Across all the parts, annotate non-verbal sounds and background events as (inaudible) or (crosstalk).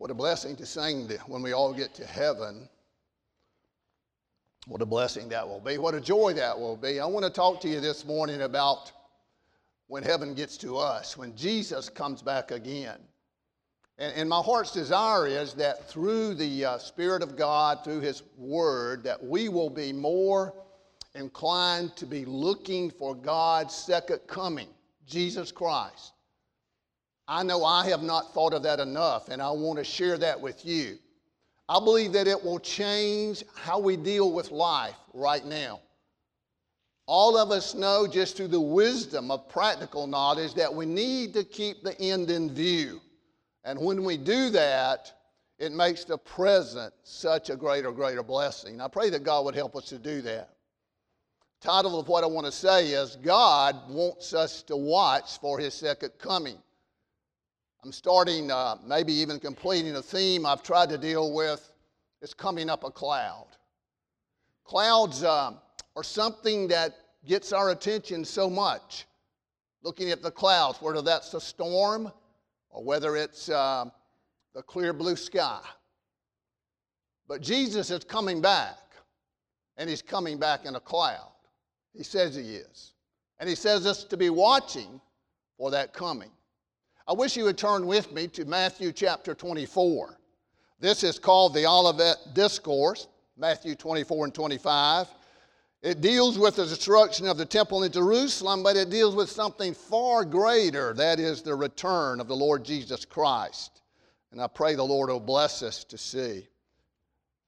What a blessing to sing when we all get to heaven. What a blessing that will be. What a joy that will be. I want to talk to you this morning about when heaven gets to us, when Jesus comes back again. And, and my heart's desire is that through the uh, Spirit of God, through His Word, that we will be more inclined to be looking for God's second coming, Jesus Christ. I know I have not thought of that enough, and I want to share that with you. I believe that it will change how we deal with life right now. All of us know just through the wisdom of practical knowledge that we need to keep the end in view. And when we do that, it makes the present such a greater, greater blessing. I pray that God would help us to do that. Title of what I want to say is God wants us to watch for his second coming. I'm starting, uh, maybe even completing a theme I've tried to deal with. It's coming up a cloud. Clouds uh, are something that gets our attention so much. Looking at the clouds, whether that's a storm or whether it's uh, the clear blue sky. But Jesus is coming back, and he's coming back in a cloud. He says he is. And he says us to be watching for that coming. I wish you would turn with me to Matthew chapter 24. This is called the Olivet Discourse, Matthew 24 and 25. It deals with the destruction of the temple in Jerusalem, but it deals with something far greater that is, the return of the Lord Jesus Christ. And I pray the Lord will bless us to see.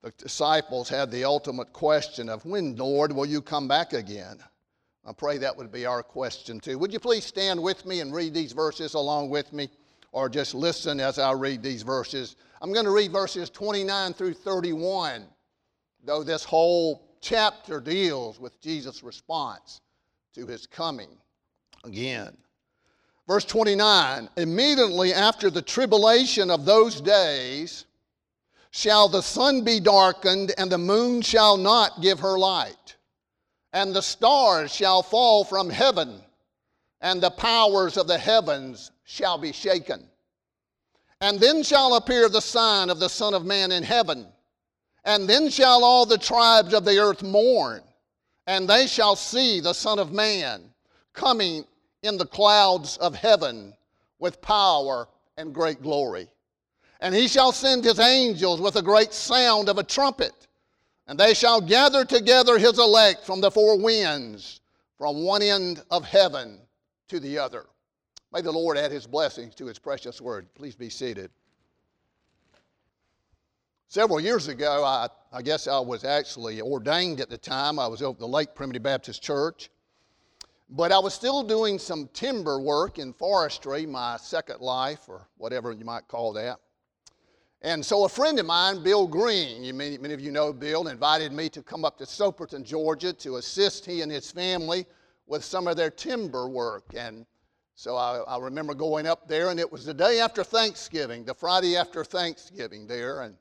The disciples had the ultimate question of when, Lord, will you come back again? I pray that would be our question too. Would you please stand with me and read these verses along with me, or just listen as I read these verses? I'm going to read verses 29 through 31, though this whole chapter deals with Jesus' response to his coming again. Verse 29 Immediately after the tribulation of those days, shall the sun be darkened, and the moon shall not give her light and the stars shall fall from heaven, and the powers of the heavens shall be shaken. And then shall appear the sign of the Son of Man in heaven. And then shall all the tribes of the earth mourn, and they shall see the Son of Man coming in the clouds of heaven with power and great glory. And he shall send his angels with a great sound of a trumpet and they shall gather together his elect from the four winds, from one end of heaven to the other. May the Lord add his blessings to his precious word. Please be seated. Several years ago, I, I guess I was actually ordained at the time. I was over the Lake Primitive Baptist Church. But I was still doing some timber work in forestry, my second life, or whatever you might call that. And so a friend of mine, Bill Green, you, many, many of you know Bill, invited me to come up to Soperton, Georgia to assist he and his family with some of their timber work. And so I, I, remember going up there, and it was the day after Thanksgiving, the Friday after Thanksgiving there. And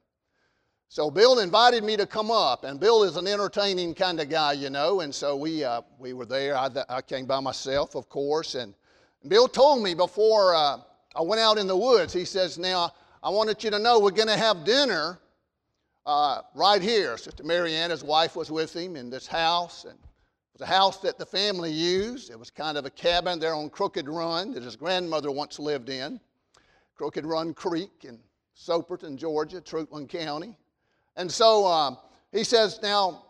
so Bill invited me to come up, and Bill is an entertaining kind of guy, you know. And so we, uh, we were there. I, I, came by myself, of course. And Bill told me before uh, I went out in the woods, he says, Now, I wanted you to know we're going to have dinner uh, right here. Sister Marianne, his wife, was with him in this house. And it was a house that the family used. It was kind of a cabin there on Crooked Run that his grandmother once lived in. Crooked Run Creek in Soperton, Georgia, Treutlen County. And so um, he says, Now,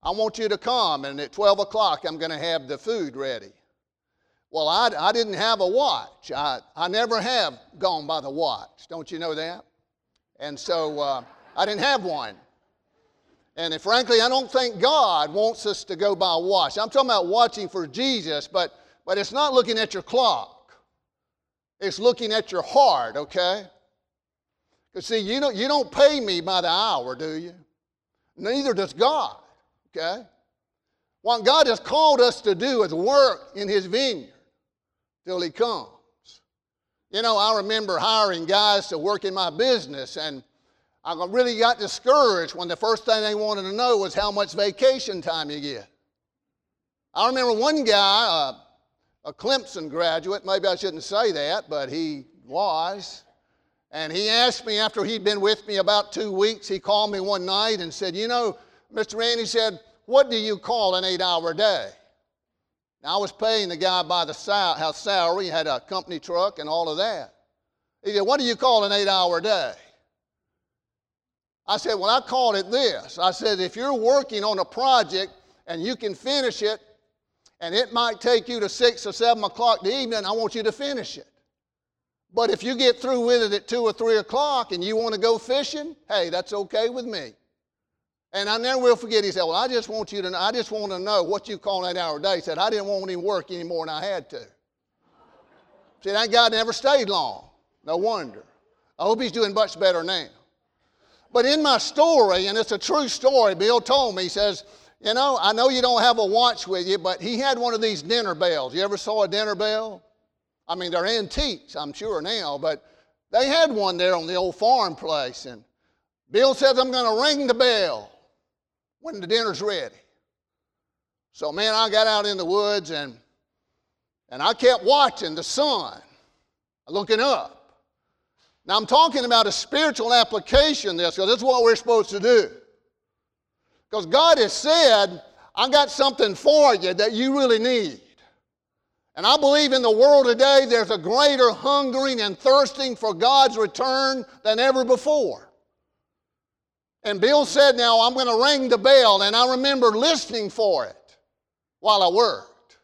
I want you to come, and at 12 o'clock, I'm going to have the food ready. Well, I, I didn't have a watch. I, I never have gone by the watch. Don't you know that? And so uh, I didn't have one. And frankly, I don't think God wants us to go by watch. I'm talking about watching for Jesus, but, but it's not looking at your clock. It's looking at your heart, okay? Because see, you don't, you don't pay me by the hour, do you? Neither does God, okay? What God has called us to do is work in His vineyard till he comes. You know, I remember hiring guys to work in my business, and I really got discouraged when the first thing they wanted to know was how much vacation time you get. I remember one guy, uh, a Clemson graduate, maybe I shouldn't say that, but he was. And he asked me after he'd been with me about two weeks, he called me one night and said, You know, Mr. Randy said, What do you call an eight hour day? Now, I was paying the guy by the sal- salary, he had a company truck and all of that. He said, What do you call an eight hour day? I said, Well, I called it this. I said, If you're working on a project and you can finish it, and it might take you to six or seven o'clock the evening, I want you to finish it. But if you get through with it at two or three o'clock and you want to go fishing, hey, that's okay with me. And I never will forget, he said, Well, I just want you to know, I just want to know what you call an eight hour day. He said, I didn't want any work any more than I had to. See, that guy never stayed long. No wonder. I hope he's doing much better now. But in my story, and it's a true story, Bill told me, he says, You know, I know you don't have a watch with you, but he had one of these dinner bells. You ever saw a dinner bell? I mean, they're antiques, I'm sure now, but they had one there on the old farm place. And Bill says, I'm going to ring the bell when the dinner's ready. So, man, I got out in the woods and, and I kept watching the sun, looking up. Now, I'm talking about a spiritual application this, because this is what we're supposed to do. Because God has said, I got something for you that you really need. And I believe in the world today there's a greater hungering and thirsting for God's return than ever before. And Bill said, Now I'm going to ring the bell, and I remember listening for it while I worked.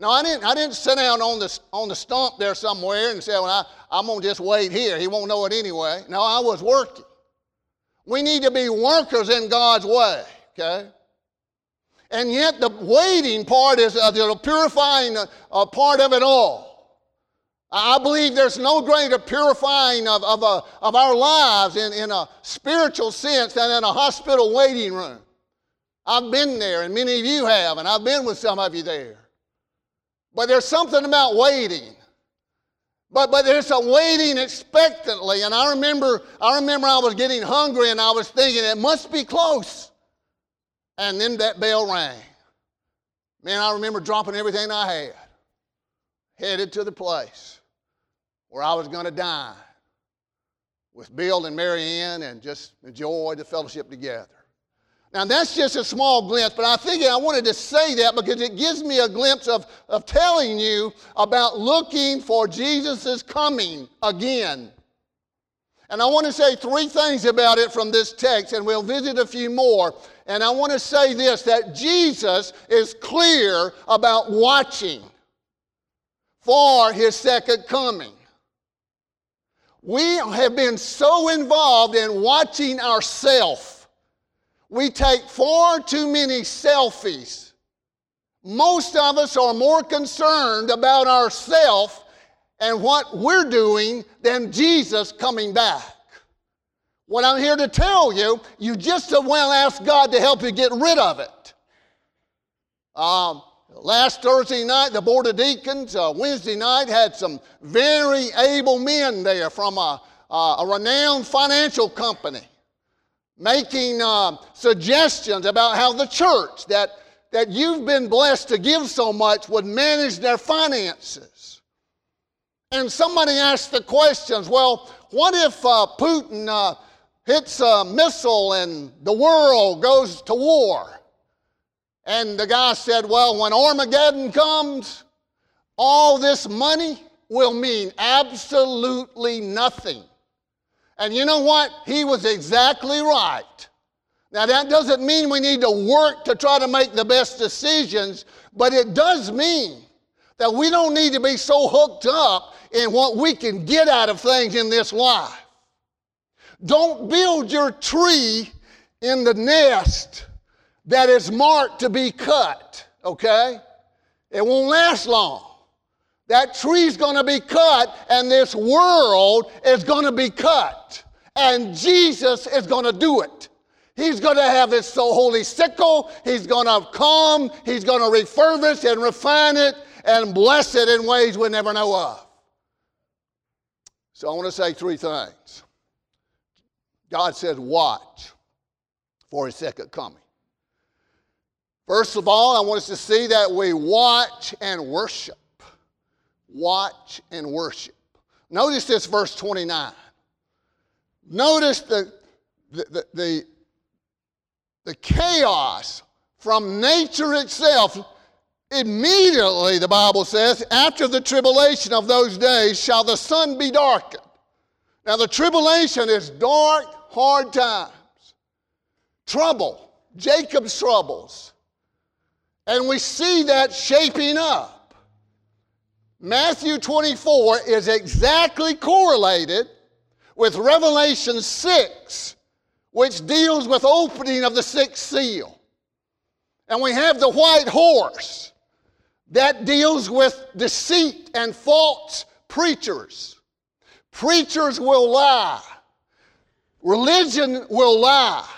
Now I didn't, I didn't sit down on the, on the stump there somewhere and say, Well, I, I'm going to just wait here. He won't know it anyway. No, I was working. We need to be workers in God's way, okay? And yet, the waiting part is uh, the purifying uh, part of it all. I believe there's no greater purifying of, of, uh, of our lives in, in a spiritual sense than in a hospital waiting room. I've been there, and many of you have, and I've been with some of you there. But there's something about waiting. But, but there's a waiting expectantly. And I remember, I remember I was getting hungry and I was thinking it must be close. And then that bell rang. Man, I remember dropping everything I had, headed to the place where I was going to dine with Bill and Mary Ann and just enjoy the fellowship together. Now, that's just a small glimpse, but I think I wanted to say that because it gives me a glimpse of, of telling you about looking for Jesus' coming again. And I want to say three things about it from this text, and we'll visit a few more. And I want to say this that Jesus is clear about watching for his second coming. We have been so involved in watching ourselves. We take far too many selfies. Most of us are more concerned about ourselves and what we're doing than Jesus coming back. What I'm here to tell you, you just as well ask God to help you get rid of it. Um, last Thursday night, the Board of Deacons, uh, Wednesday night, had some very able men there from a, uh, a renowned financial company making uh, suggestions about how the church that, that you've been blessed to give so much would manage their finances. And somebody asked the questions well, what if uh, Putin uh, hits a missile and the world goes to war. And the guy said, Well, when Armageddon comes, all this money will mean absolutely nothing. And you know what? He was exactly right. Now, that doesn't mean we need to work to try to make the best decisions, but it does mean that we don't need to be so hooked up in what we can get out of things in this life. Don't build your tree in the nest that is marked to be cut, okay? It won't last long. That tree's to be cut, and this world is to be cut. And Jesus is to do it. He's to have his so holy sickle. He's to come. He's to refurbish and refine it and bless it in ways we never know of. So I want to say three things. God says, watch for his second coming. First of all, I want us to see that we watch and worship. Watch and worship. Notice this verse 29. notice the, the, the, the chaos from nature itself. Immediately, the Bible says, after the tribulation of those days shall the sun be darkened. Now, the tribulation is dark, hard times, trouble, Jacob's troubles. And we see that shaping up. Matthew 24 is exactly correlated with Revelation 6, which deals with opening of the sixth seal. And we have the white horse that deals with deceit and false preachers. Preachers will lie. Religion will lie.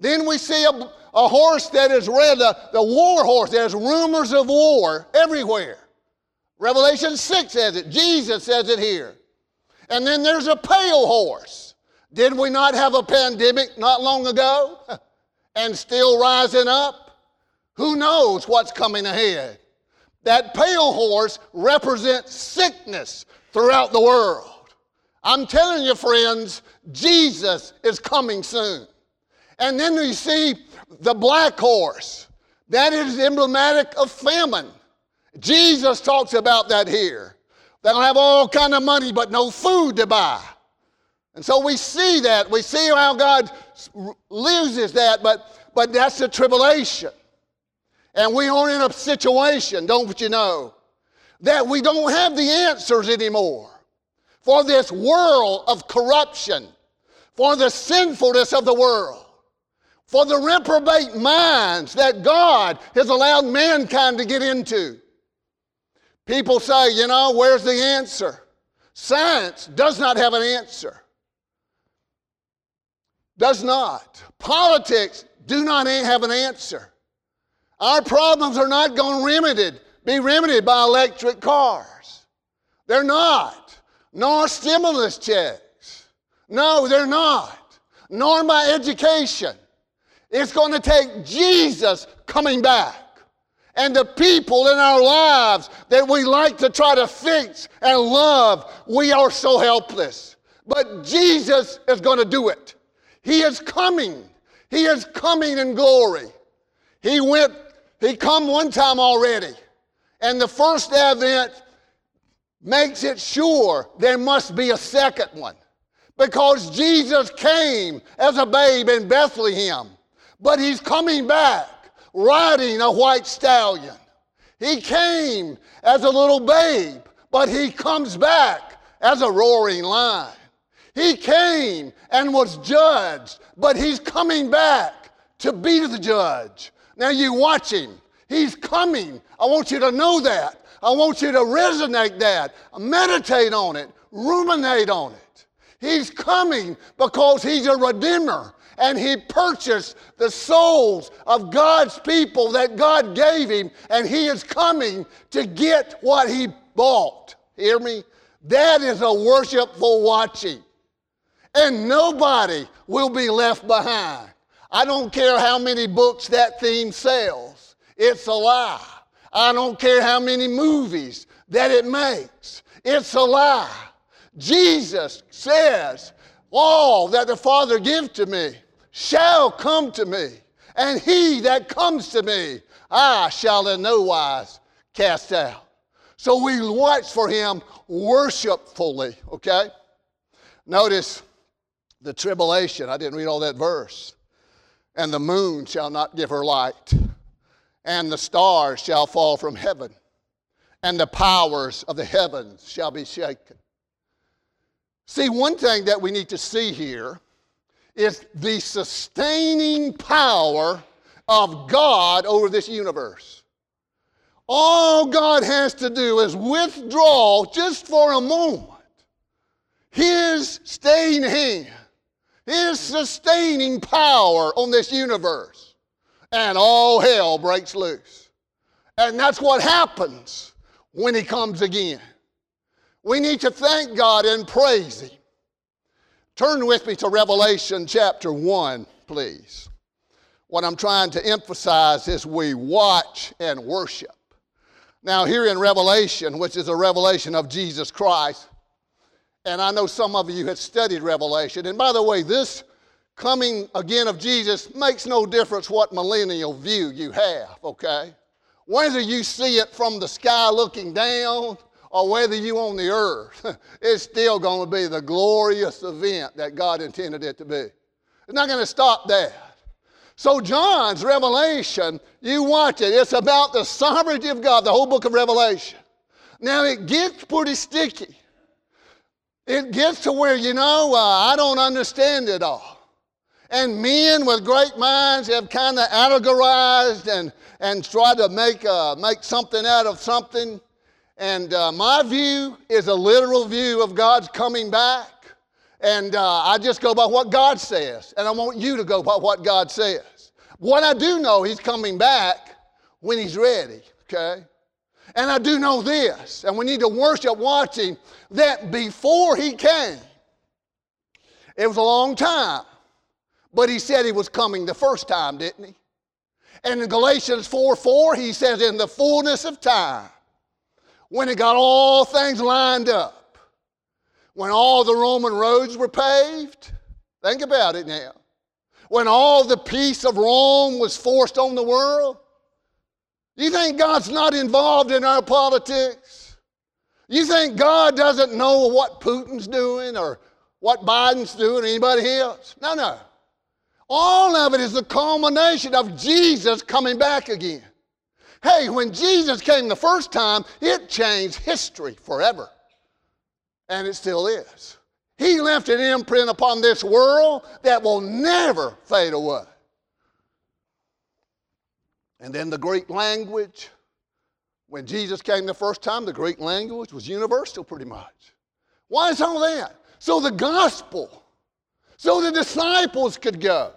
Then we see a, a horse that is red, the, the war horse. There's rumors of war everywhere. Revelation 6 says it. Jesus says it here. And then there's a pale horse. Did we not have a pandemic not long ago? (laughs) and still rising up? Who knows what's coming ahead? That pale horse represents sickness throughout the world. I'm telling you, friends, Jesus is coming soon. And then you see the black horse. That is emblematic of famine. Jesus talks about that here. They'll have all kind of money, but no food to buy. And so we see that. We see how God loses that, but, but that's the tribulation. And we are in a situation, don't you know, that we don't have the answers anymore for this world of corruption, for the sinfulness of the world, for the reprobate minds that God has allowed mankind to get into. People say, you know, where's the answer? Science does not have an answer. Does not. Politics do not have an answer. Our problems are not going to remedied, be remedied by electric cars. They're not nor stimulus checks. No, they're not. Nor my education. It's going to take Jesus coming back. And the people in our lives that we like to try to fix and love, we are so helpless. But Jesus is going to do it. He is coming. He is coming in glory. He went, he come one time already. And the first advent makes it sure there must be a second one. Because Jesus came as a babe in Bethlehem, but he's coming back riding a white stallion. He came as a little babe, but he comes back as a roaring lion. He came and was judged, but he's coming back to be the judge. Now you watch him. He's coming. I want you to know that. I want you to resonate that, meditate on it, ruminate on it. He's coming because He's a redeemer and He purchased the souls of God's people that God gave Him, and He is coming to get what He bought. Hear me? That is a worshipful watching. And nobody will be left behind. I don't care how many books that theme sells, it's a lie. I don't care how many movies that it makes. It's a lie. Jesus says, All that the Father give to me shall come to me, and he that comes to me, I shall in no wise cast out. So we watch for him worshipfully, okay? Notice the tribulation. I didn't read all that verse. And the moon shall not give her light and the stars shall fall from heaven, and the powers of the heavens shall be shaken. See, one thing that we need to see here is the sustaining power of God over this universe. All God has to do is withdraw just for a moment His staying hand, His sustaining power on this universe and all hell breaks loose. And that's what happens when He comes again. We need to thank God and praise Him. Turn with me to Revelation chapter 1, please. What I'm trying to emphasize is we watch and worship. Now, here in Revelation, which is a revelation of Jesus Christ, And I know some of you have studied Revelation. And by the way, this coming again of Jesus makes no difference what millennial view you have, okay? Whether you see it from the sky looking down or whether you on the earth, (laughs) it's still going to be the glorious event that God intended it to be. It's not going to stop there. So, John's Revelation, you watch it, it's about the sovereignty of God, the whole book of Revelation. Now, it gets pretty sticky. It gets to where, you know, uh, I don't understand it all. And men with great minds have kind of allegorized and, and tried to make, uh, make something out of something. And uh, my view is a literal view of God's coming back. And uh, I just go by what God says. And I want you to go by what God says. What I do know, He's coming back when He's ready, okay? And I do know this, and we need to worship watching that before He came, it was a long time, but He said He was coming the first time, didn't He? And in Galatians 4 4, He says, In the fullness of time, when it got all things lined up, when all the Roman roads were paved, think about it now. When all the peace of Rome was forced on the world, you think God's not involved in our politics? You think God doesn't know what Putin's doing or what Biden's doing or anybody else? No, no. All of it is the culmination of Jesus coming back again. Hey, when Jesus came the first time, it changed history forever and it still is. He left an imprint upon this world that will never fade away. And then the Greek language, when Jesus came the first time, the Greek language was universal pretty much. Why is all that? So the gospel, so the disciples could go.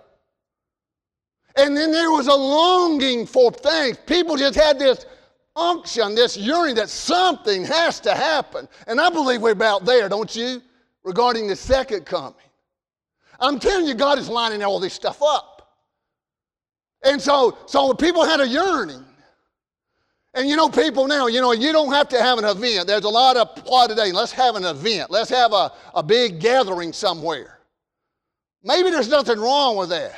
And then there was a longing for things. People just had this unction, this yearning that something has to happen. And I believe we're about there, don't you? Regarding the second coming. I'm telling you, God is lining all this stuff up. And so, so people had a yearning. And you know, people now, you know, you don't have to have an event. There's a lot of plot today. Let's have an event. Let's have a, a big gathering somewhere. Maybe there's nothing wrong with that.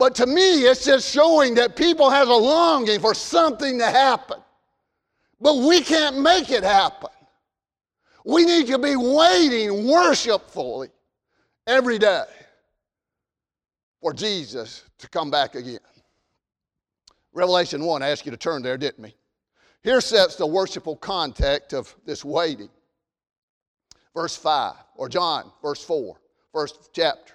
But to me, it's just showing that people have a longing for something to happen. But we can't make it happen. We need to be waiting worshipfully every day for Jesus to come back again. Revelation 1, I asked you to turn there, didn't we? Here sets the worshipful context of this waiting. Verse 5, or John, verse 4, first chapter.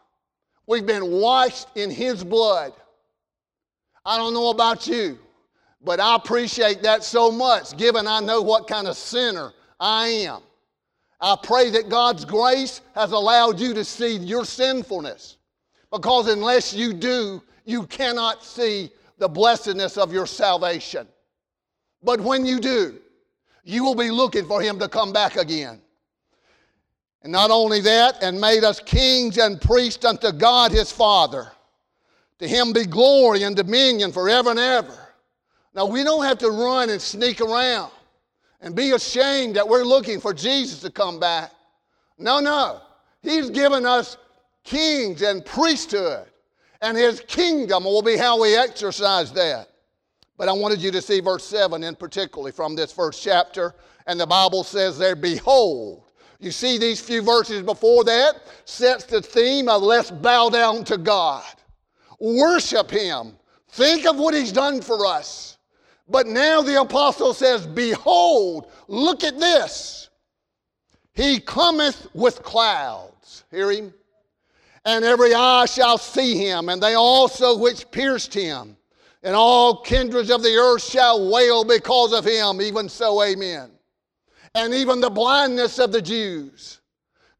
We've been washed in His blood. I don't know about you, but I appreciate that so much, given I know what kind of sinner I am. I pray that God's grace has allowed you to see your sinfulness, because unless you do, you cannot see the blessedness of your salvation. But when you do, you will be looking for Him to come back again. And not only that, and made us kings and priests unto God his Father. To him be glory and dominion forever and ever. Now, we don't have to run and sneak around and be ashamed that we're looking for Jesus to come back. No, no. He's given us kings and priesthood, and his kingdom will be how we exercise that. But I wanted you to see verse 7 in particularly from this first chapter, and the Bible says there, Behold, you see, these few verses before that sets the theme of let's bow down to God, worship Him, think of what He's done for us. But now the apostle says, Behold, look at this. He cometh with clouds. Hear him? And every eye shall see him, and they also which pierced him. And all kindreds of the earth shall wail because of him. Even so, amen and even the blindness of the Jews,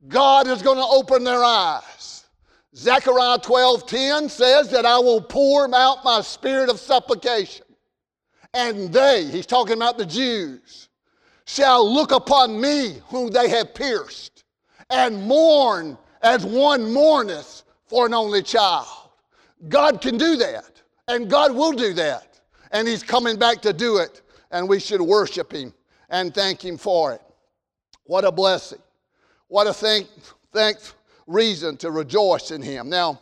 God is going to open their eyes. Zechariah 12:10 says that I will pour out my spirit of supplication. And they, he's talking about the Jews, shall look upon me whom they have pierced, and mourn as one mourneth for an only child. God can do that, and God will do that. And he's coming back to do it, and we should worship him and thank him for it. What a blessing. What a thank, thanks reason to rejoice in him. Now,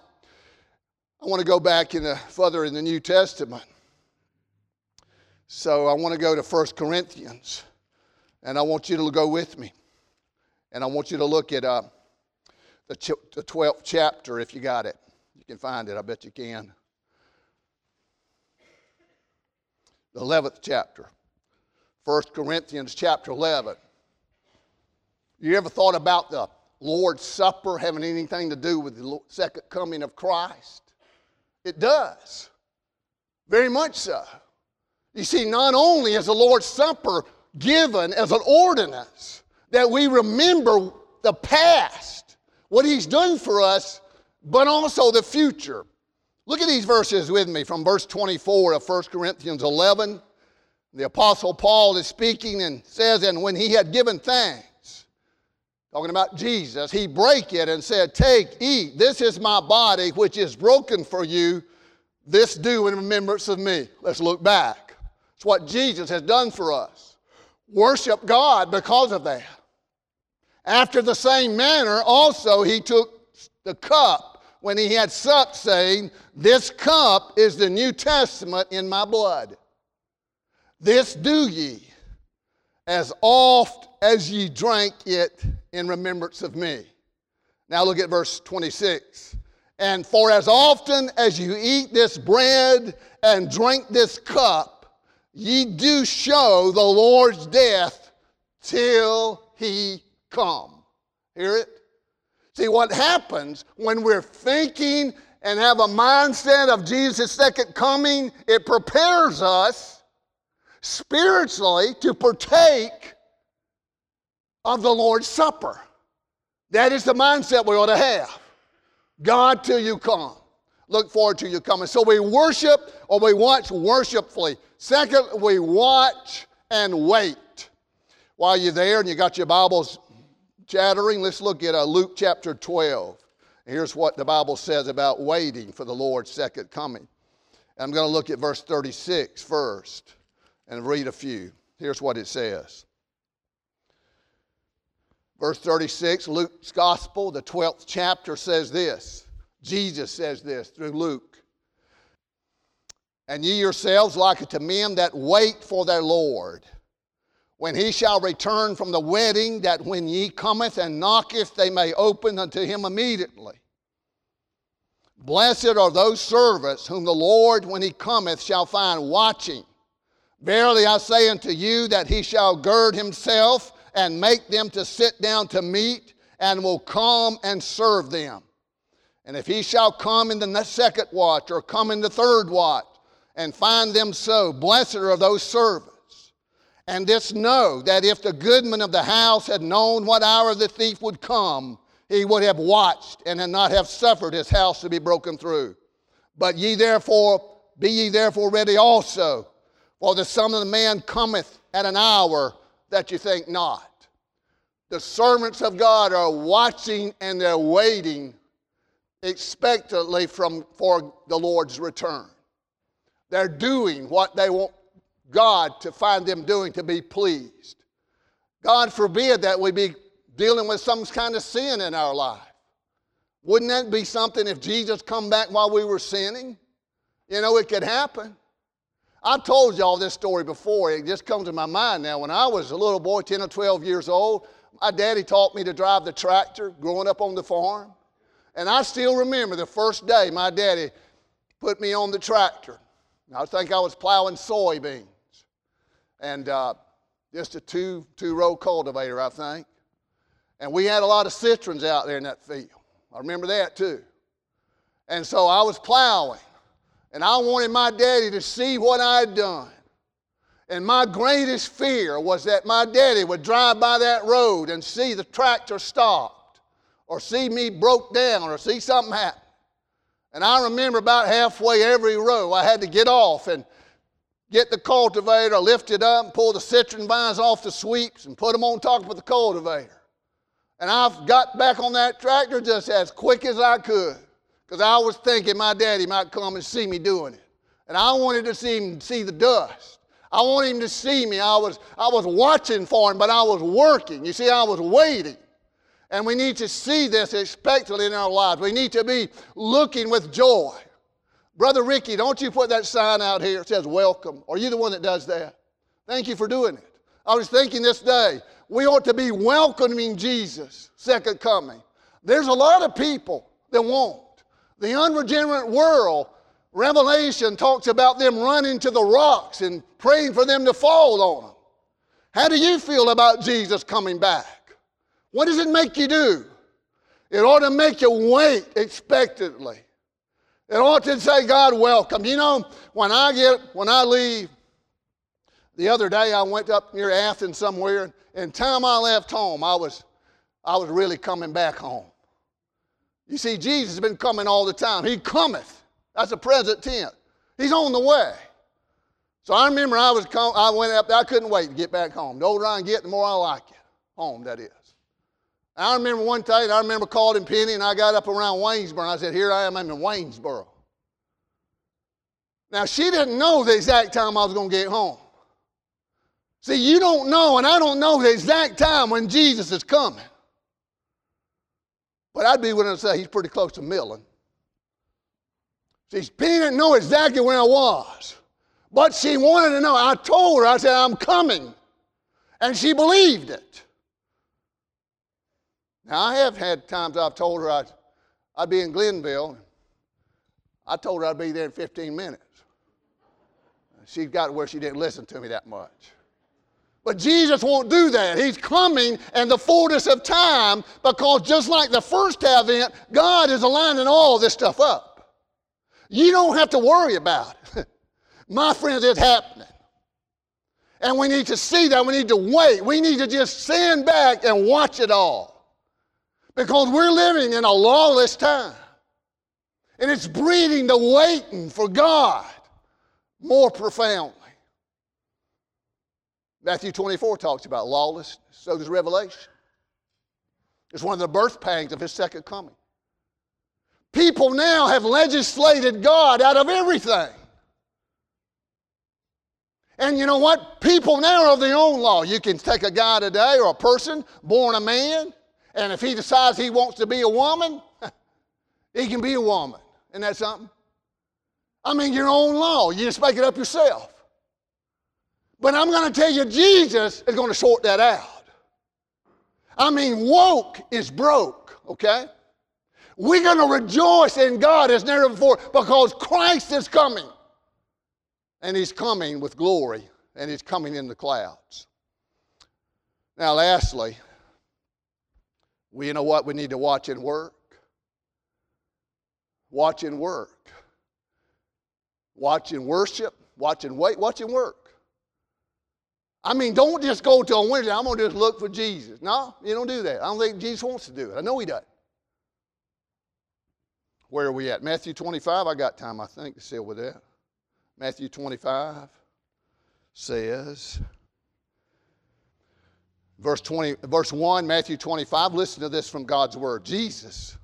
I want to go back in the, further in the New Testament. So I want to go to 1 Corinthians, and I want you to go with me. And I want you to look at uh, the, ch- the 12th chapter if you got it. You can find it, I bet you can. The 11th chapter. 1 Corinthians chapter 11. You ever thought about the Lord's Supper having anything to do with the second coming of Christ? It does. Very much so. You see, not only is the Lord's Supper given as an ordinance that we remember the past, what He's done for us, but also the future. Look at these verses with me from verse 24 of 1 Corinthians 11. The Apostle Paul is speaking and says, And when he had given thanks, talking about Jesus, he brake it and said, Take, eat, this is my body which is broken for you. This do in remembrance of me. Let's look back. It's what Jesus has done for us. Worship God because of that. After the same manner, also he took the cup when he had supped, saying, This cup is the New Testament in my blood. This do ye as oft as ye drank it in remembrance of me. Now look at verse 26. And for as often as you eat this bread and drink this cup, ye do show the Lord's death till he come. Hear it? See, what happens when we're thinking and have a mindset of Jesus' second coming, it prepares us spiritually to partake of the Lord's Supper. That is the mindset we ought to have. God till you come. Look forward to your coming. So we worship or we watch worshipfully. Second, we watch and wait. While you're there and you got your Bibles chattering, let's look at uh, Luke chapter 12. Here's what the Bible says about waiting for the Lord's second coming. I'm going to look at verse 36 first and read a few. Here's what it says. Verse 36, Luke's Gospel, the 12th chapter, says this. Jesus says this through Luke. And ye yourselves like unto men that wait for their Lord, when he shall return from the wedding, that when ye cometh and knocketh, they may open unto him immediately. Blessed are those servants whom the Lord, when he cometh, shall find watching. Verily I say unto you that he shall gird himself and make them to sit down to meat, and will come and serve them. And if he shall come in the second watch, or come in the third watch, and find them so, blessed are those servants. And this know that if the goodman of the house had known what hour the thief would come, he would have watched and had not have suffered his house to be broken through. But ye therefore, be ye therefore ready also for the Son of the Man cometh at an hour that you think not. The servants of God are watching and they're waiting expectantly from, for the Lord's return. They're doing what they want God to find them doing to be pleased. God forbid that we be dealing with some kind of sin in our life. Wouldn't that be something if Jesus come back while we were sinning? You know, it could happen. I've told y'all this story before. It just comes to my mind now. When I was a little boy, 10 or 12 years old, my daddy taught me to drive the tractor growing up on the farm. And I still remember the first day my daddy put me on the tractor. I think I was plowing soybeans. And uh, just a two, two row cultivator, I think. And we had a lot of citrons out there in that field. I remember that too. And so I was plowing. And I wanted my daddy to see what I had done. And my greatest fear was that my daddy would drive by that road and see the tractor stopped or see me broke down or see something happen. And I remember about halfway every row, I had to get off and get the cultivator, lift it up, and pull the citron vines off the sweeps and put them on top of the cultivator. And I got back on that tractor just as quick as I could because I was thinking my daddy might come and see me doing it. And I wanted to see him see the dust. I wanted him to see me. I was, I was watching for him, but I was working. You see, I was waiting. And we need to see this expectantly in our lives. We need to be looking with joy. Brother Ricky, don't you put that sign out here. It says welcome. Are you the one that does that? Thank you for doing it. I was thinking this day, we ought to be welcoming Jesus' second coming. There's a lot of people that won't. The unregenerate world, Revelation talks about them running to the rocks and praying for them to fall on them. How do you feel about Jesus coming back? What does it make you do? It ought to make you wait expectantly. It ought to say, God, welcome. You know, when I get, when I leave, the other day I went up near Athens somewhere, and time I left home, I was, I was really coming back home. You see, Jesus has been coming all the time. He cometh. That's a present tense. He's on the way. So I remember I was com- I went up there, I couldn't wait to get back home. The older I get, the more I like it. Home, that is. I remember one day, I remember calling Penny, and I got up around Waynesboro, and I said, Here I am, I'm in Waynesboro. Now, she didn't know the exact time I was going to get home. See, you don't know, and I don't know the exact time when Jesus is coming. But I'd be willing to say he's pretty close to Millen. See, Penny didn't know exactly where I was, but she wanted to know. I told her, I said, I'm coming. And she believed it. Now, I have had times I've told her I'd, I'd be in Glennville. I told her I'd be there in 15 minutes. She got where she didn't listen to me that much. But Jesus won't do that. He's coming in the fullness of time because just like the first advent, God is aligning all this stuff up. You don't have to worry about it. (laughs) My friends, it's happening. And we need to see that. We need to wait. We need to just stand back and watch it all. Because we're living in a lawless time. And it's breeding the waiting for God more profoundly. Matthew 24 talks about lawlessness, so does Revelation. It's one of the birth pangs of his second coming. People now have legislated God out of everything. And you know what? People now are their own law. You can take a guy today or a person born a man and if he decides he wants to be a woman, (laughs) he can be a woman. Isn't that something? I mean, your own law. You just make it up yourself. But I'm going to tell you, Jesus is going to sort that out. I mean, woke is broke, okay? We're going to rejoice in God as never before because Christ is coming. And He's coming with glory, and He's coming in the clouds. Now, lastly, we, you know what? We need to watch and work. Watch and work. Watch and worship. Watch and wait. Watch and work. I mean, don't just go to a Wednesday. I'm going to just look for Jesus. No, you don't do that. I don't think Jesus wants to do it. I know he does. Where are we at? Matthew 25. I got time, I think, to seal with that. Matthew 25 says. Verse, 20, verse 1, Matthew 25, listen to this from God's word. Jesus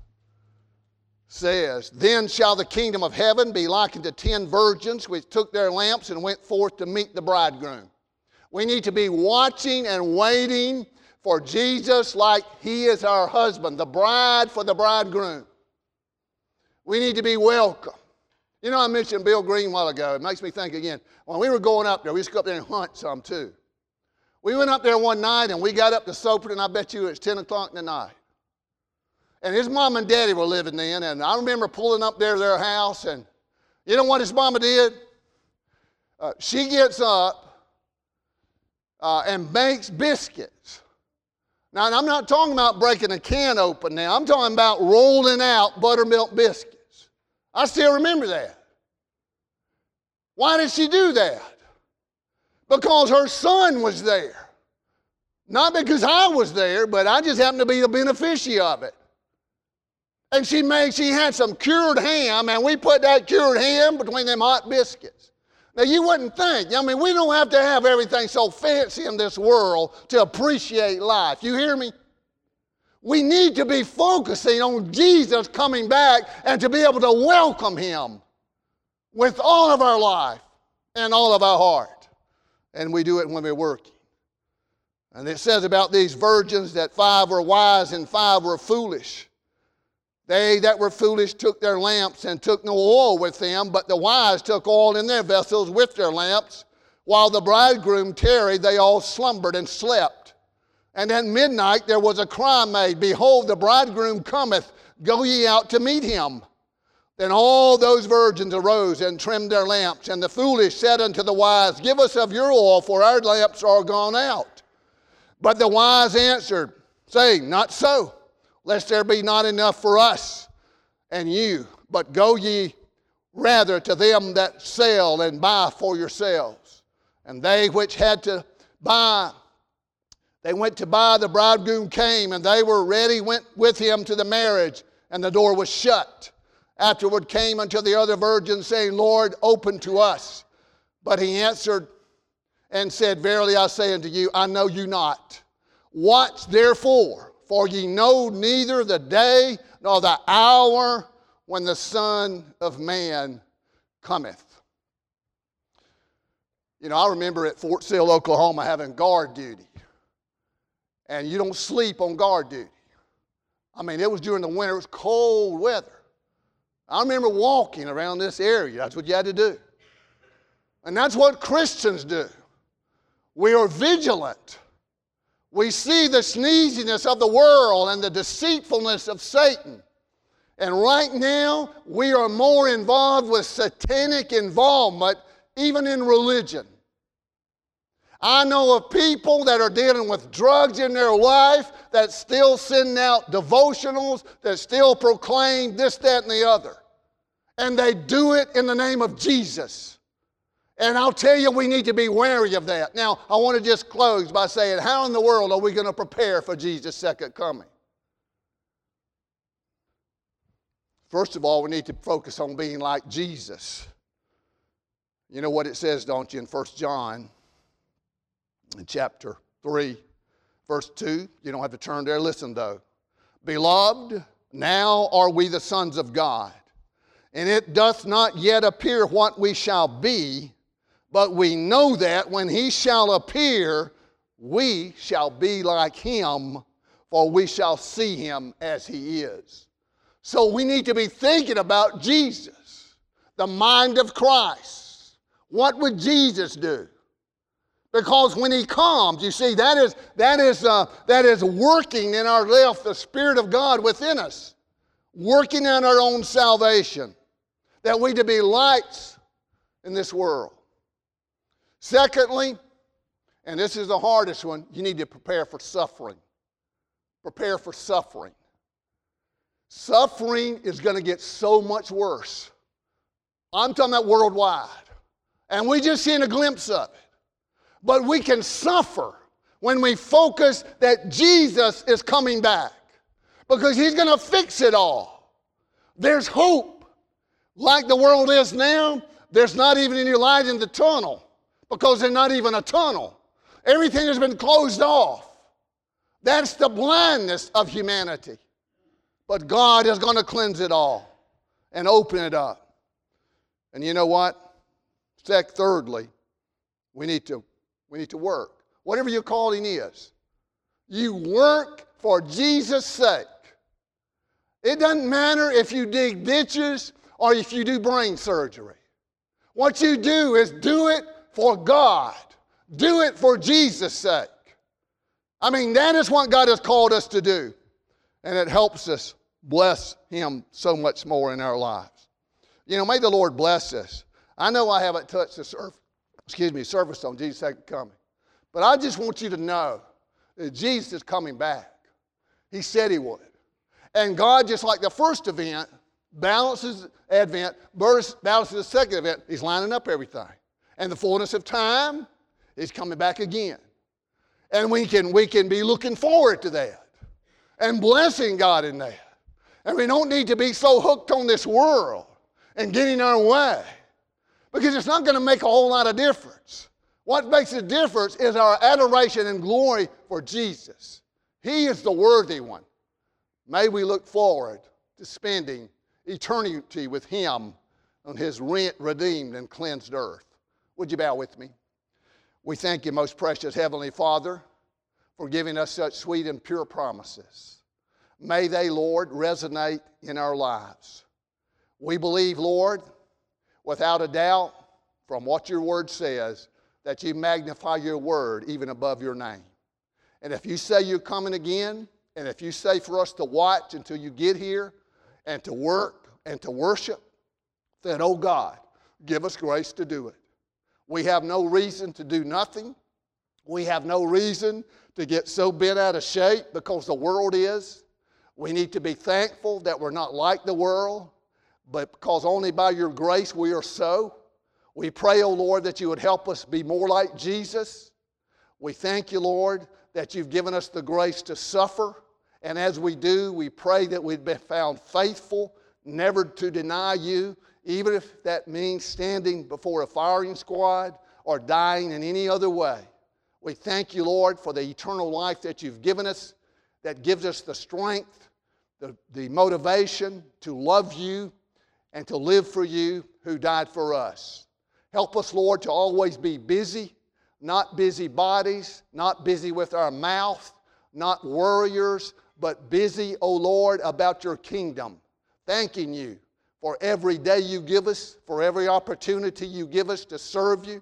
says, Then shall the kingdom of heaven be likened to ten virgins which took their lamps and went forth to meet the bridegroom. We need to be watching and waiting for Jesus like he is our husband, the bride for the bridegroom. We need to be welcome. You know, I mentioned Bill Green a while ago. It makes me think again. When we were going up there, we used to go up there and hunt some too. We went up there one night and we got up to Soper, and I bet you it's 10 o'clock in the night. And his mom and daddy were living then, and I remember pulling up there to their house, and you know what his mama did? Uh, she gets up uh, and makes biscuits. Now, I'm not talking about breaking a can open now. I'm talking about rolling out buttermilk biscuits. I still remember that. Why did she do that? because her son was there. Not because I was there, but I just happened to be the beneficiary of it. And she made, she had some cured ham, and we put that cured ham between them hot biscuits. Now, you wouldn't think, I mean, we don't have to have everything so fancy in this world to appreciate life. You hear me? We need to be focusing on Jesus coming back and to be able to welcome him with all of our life and all of our heart. And we do it when we're working. And it says about these virgins that five were wise and five were foolish. They that were foolish took their lamps and took no oil with them, but the wise took oil in their vessels with their lamps. While the bridegroom tarried, they all slumbered and slept. And at midnight there was a cry made Behold, the bridegroom cometh, go ye out to meet him. Then all those virgins arose and trimmed their lamps. And the foolish said unto the wise, Give us of your oil, for our lamps are gone out. But the wise answered, saying, Not so lest there be not enough for us and you. But go ye rather to them that sell and buy for yourselves. And they which had to buy, they went to buy, the bridegroom came, and they were ready, went with him to the marriage, and the door was shut. Afterward came unto the other virgins, saying, Lord, open to us. But he answered and said, Verily I say unto you, I know you not. Watch therefore for ye know neither the day nor the hour when the Son of Man cometh. You know, I remember at Fort Sill, Oklahoma, having guard duty. And you don't sleep on guard duty. I mean, it was during the winter, it was cold weather. I remember walking around this area. That's what you had to do. And that's what Christians do. We are vigilant. We see the sneeziness of the world and the deceitfulness of Satan. And right now, we are more involved with satanic involvement, even in religion. I know of people that are dealing with drugs in their life that still send out devotionals, that still proclaim this, that, and the other. And they do it in the name of Jesus. And I'll tell you, we need to be wary of that. Now, I want to just close by saying, how in the world are we going to prepare for Jesus' second coming? First of all, we need to focus on being like Jesus. You know what it says, don't you, in 1 John, in chapter 3, verse 2? You don't have to turn there. Listen, though. Beloved, now are we the sons of God, and it doth not yet appear what we shall be but we know that when he shall appear, we shall be like him, for we shall see him as he is. So we need to be thinking about Jesus, the mind of Christ. What would Jesus do? Because when he comes, you see, that is, that is, uh, that is working in our life, the Spirit of God within us, working in our own salvation, that we to be lights in this world. Secondly, and this is the hardest one, you need to prepare for suffering. Prepare for suffering. Suffering is going to get so much worse. I'm talking about worldwide. And we just seen a glimpse of it. But we can suffer when we focus that Jesus is coming back because he's going to fix it all. There's hope. Like the world is now, there's not even any light in the tunnel because there's not even a tunnel. Everything has been closed off. That's the blindness of humanity. But God is going to cleanse it all and open it up. And you know what? Sec, thirdly, we need to we need to work. Whatever your calling is, you work for Jesus' sake. It doesn't matter if you dig ditches or if you do brain surgery. What you do is do it for God. Do it for Jesus' sake. I mean, that is what God has called us to do. And it helps us bless Him so much more in our lives. You know, may the Lord bless us. I know I haven't touched the surface, excuse me, surface on Jesus' second coming. But I just want you to know that Jesus is coming back. He said he would. And God, just like the first event, balances Advent, balances the second event, He's lining up everything and the fullness of time is coming back again. And we can, we can be looking forward to that and blessing God in that. And we don't need to be so hooked on this world and getting our way because it's not going to make a whole lot of difference. What makes a difference is our adoration and glory for Jesus. He is the worthy one. May we look forward to spending eternity with Him on His rent, redeemed, and cleansed earth. Would you bow with me? We thank you, most precious Heavenly Father, for giving us such sweet and pure promises. May they, Lord, resonate in our lives. We believe, Lord, without a doubt, from what your word says, that you magnify your word even above your name. And if you say you're coming again, and if you say for us to watch until you get here and to work and to worship, then, oh God, give us grace to do it. We have no reason to do nothing. We have no reason to get so bent out of shape because the world is. We need to be thankful that we're not like the world, but because only by your grace we are so. We pray, O oh Lord, that you would help us be more like Jesus. We thank you, Lord, that you've given us the grace to suffer. And as we do, we pray that we'd be found faithful, never to deny you, even if that means standing before a firing squad or dying in any other way. We thank you, Lord, for the eternal life that you've given us, that gives us the strength, the, the motivation to love you and to live for you who died for us. Help us, Lord, to always be busy, not busy bodies, not busy with our mouth, not warriors, but busy, O oh Lord, about your kingdom. Thanking you for every day you give us, for every opportunity you give us to serve you,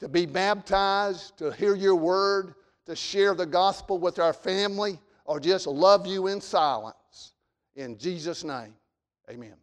to be baptized, to hear your word, to share the gospel with our family, or just love you in silence. In Jesus' name, amen.